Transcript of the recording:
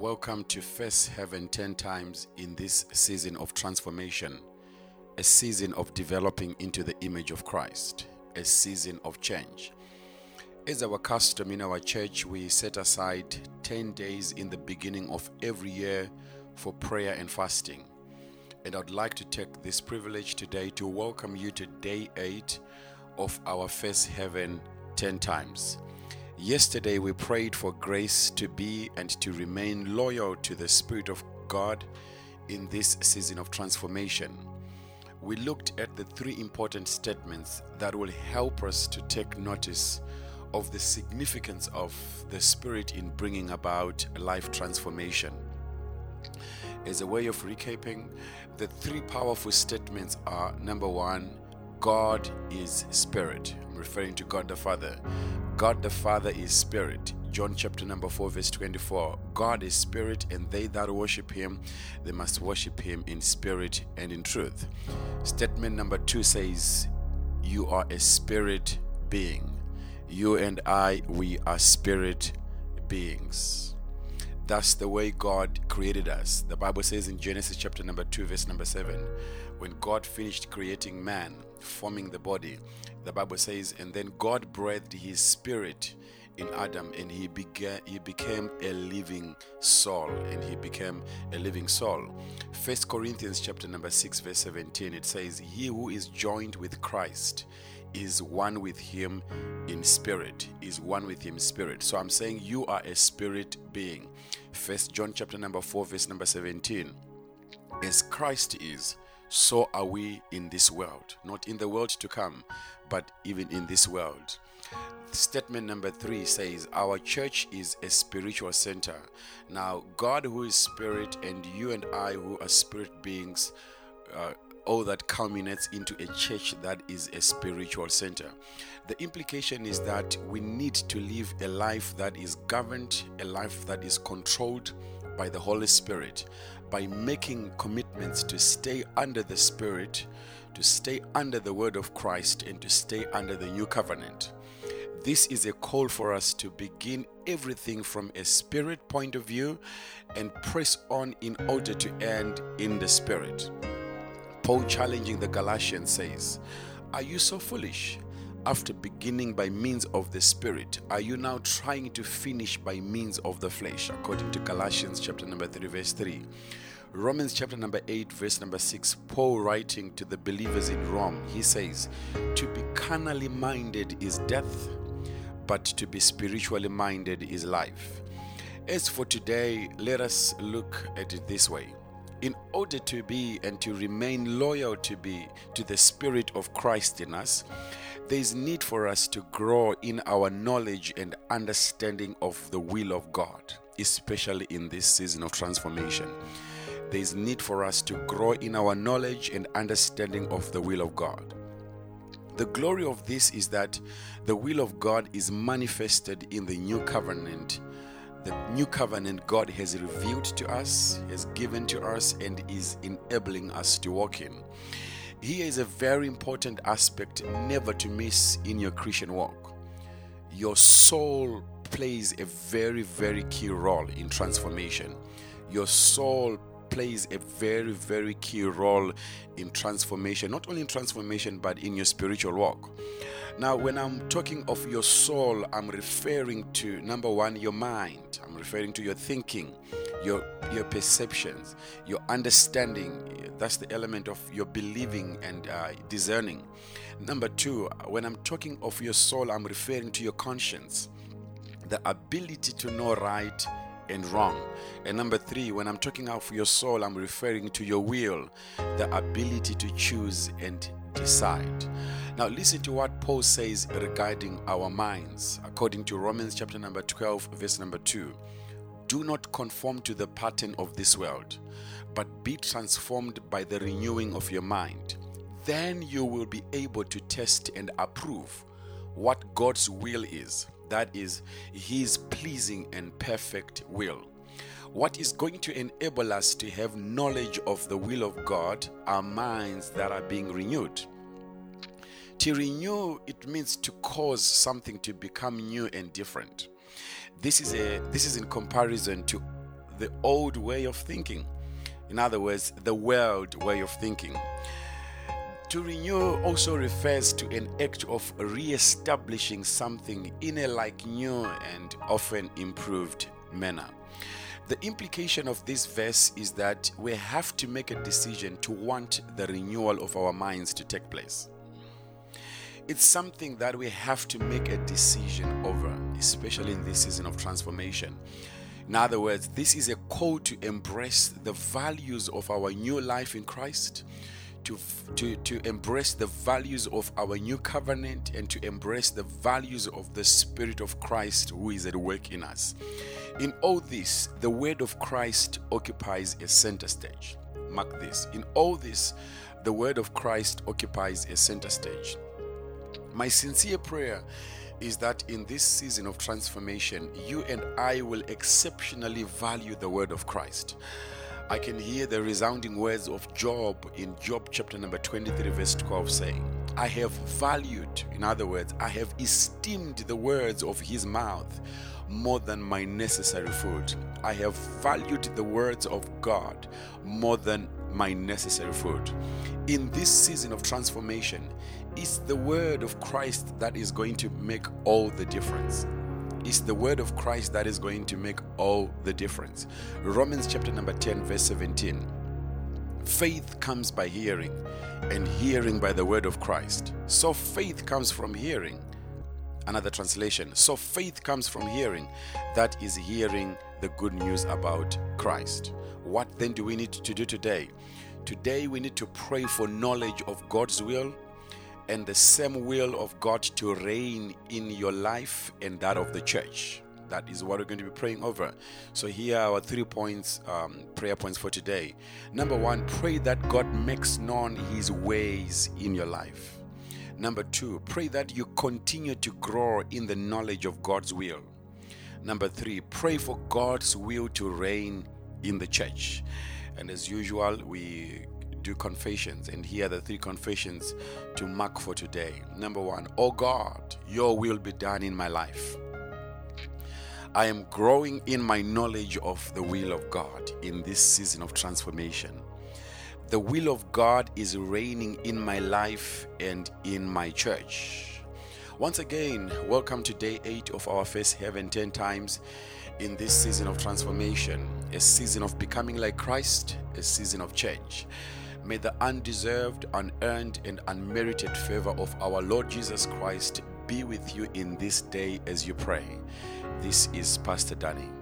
Welcome to Face Heaven 10 times in this season of transformation, a season of developing into the image of Christ, a season of change. As our custom in our church, we set aside 10 days in the beginning of every year for prayer and fasting. And I'd like to take this privilege today to welcome you to day 8 of our Face Heaven 10 times. Yesterday, we prayed for grace to be and to remain loyal to the Spirit of God in this season of transformation. We looked at the three important statements that will help us to take notice of the significance of the Spirit in bringing about life transformation. As a way of recapping, the three powerful statements are number one, God is Spirit. I'm referring to God the Father. God the Father is spirit. John chapter number 4, verse 24. God is spirit, and they that worship him, they must worship him in spirit and in truth. Statement number two says, You are a spirit being. You and I, we are spirit beings. That's the way God created us. The Bible says in Genesis chapter number 2, verse number 7, when God finished creating man, forming the body, the Bible says, and then God breathed his spirit in Adam and he began he became a living soul and he became a living soul. First Corinthians chapter number 6 verse 17 it says he who is joined with Christ is one with him in spirit is one with him spirit. So i'm saying you are a spirit being. First john chapter number 4 verse number 17 as christ is so are we in this world. Not in the world to come but even in this world. Statement number three says our church is a spiritual center. Now god who is spirit and you and i who are spirit beings uh, all that culminates into a church that is a spiritual center. The implication is that we need to live a life that is governed, a life that is controlled by the Holy Spirit, by making commitments to stay under the Spirit, to stay under the Word of Christ, and to stay under the new covenant. This is a call for us to begin everything from a spirit point of view and press on in order to end in the spirit. Paul, challenging the Galatians, says, Are you so foolish? After beginning by means of the Spirit, are you now trying to finish by means of the flesh? According to Galatians chapter number 3, verse 3. Romans chapter number 8, verse number 6, Paul writing to the believers in Rome, he says, To be carnally minded is death, but to be spiritually minded is life. As for today, let us look at it this way in order to be and to remain loyal to be to the spirit of Christ in us there is need for us to grow in our knowledge and understanding of the will of God especially in this season of transformation. There is need for us to grow in our knowledge and understanding of the will of God. The glory of this is that the will of God is manifested in the new covenant the new covenant God has revealed to us, has given to us, and is enabling us to walk in. Here is a very important aspect never to miss in your Christian walk. Your soul plays a very, very key role in transformation. Your soul plays a very, very key role in transformation, not only in transformation, but in your spiritual walk. Now, when I'm talking of your soul, I'm referring to number one, your mind. I'm referring to your thinking, your your perceptions, your understanding. That's the element of your believing and uh, discerning. Number two, when I'm talking of your soul, I'm referring to your conscience, the ability to know right and wrong. And number three, when I'm talking of your soul, I'm referring to your will, the ability to choose and decide. Now, listen to what Paul says regarding our minds, according to Romans chapter number 12, verse number 2. Do not conform to the pattern of this world, but be transformed by the renewing of your mind. Then you will be able to test and approve what God's will is. That is, His pleasing and perfect will. What is going to enable us to have knowledge of the will of God are minds that are being renewed. To renew, it means to cause something to become new and different. This is a this is in comparison to the old way of thinking. In other words, the world way of thinking. To renew also refers to an act of re establishing something in a like new and often improved manner. The implication of this verse is that we have to make a decision to want the renewal of our minds to take place. It's something that we have to make a decision over, especially in this season of transformation. In other words, this is a call to embrace the values of our new life in Christ, to, to, to embrace the values of our new covenant, and to embrace the values of the Spirit of Christ who is at work in us. In all this, the word of Christ occupies a center stage. Mark this. In all this, the word of Christ occupies a center stage. My sincere prayer is that in this season of transformation, you and I will exceptionally value the word of Christ. I can hear the resounding words of Job in Job chapter number 23, verse 12, saying, I have valued, in other words, I have esteemed the words of his mouth more than my necessary food. I have valued the words of God more than my necessary food. In this season of transformation, it's the word of Christ that is going to make all the difference. It's the word of Christ that is going to make all the difference. Romans chapter number 10, verse 17. Faith comes by hearing, and hearing by the word of Christ. So faith comes from hearing. Another translation. So faith comes from hearing. That is hearing the good news about Christ. What then do we need to do today? Today we need to pray for knowledge of God's will and the same will of God to reign in your life and that of the church. That is what we're going to be praying over. So here are our three points, um, prayer points for today. Number one, pray that God makes known His ways in your life. Number two, pray that you continue to grow in the knowledge of God's will. Number three, pray for God's will to reign in the church. And as usual, we do confessions, and here are the three confessions to mark for today. Number one, oh God, your will be done in my life. I am growing in my knowledge of the will of God in this season of transformation. The will of God is reigning in my life and in my church. Once again, welcome to day 8 of our Face Heaven 10 times in this season of transformation, a season of becoming like Christ, a season of change. May the undeserved, unearned, and unmerited favor of our Lord Jesus Christ be with you in this day as you pray. This is Pastor Danny.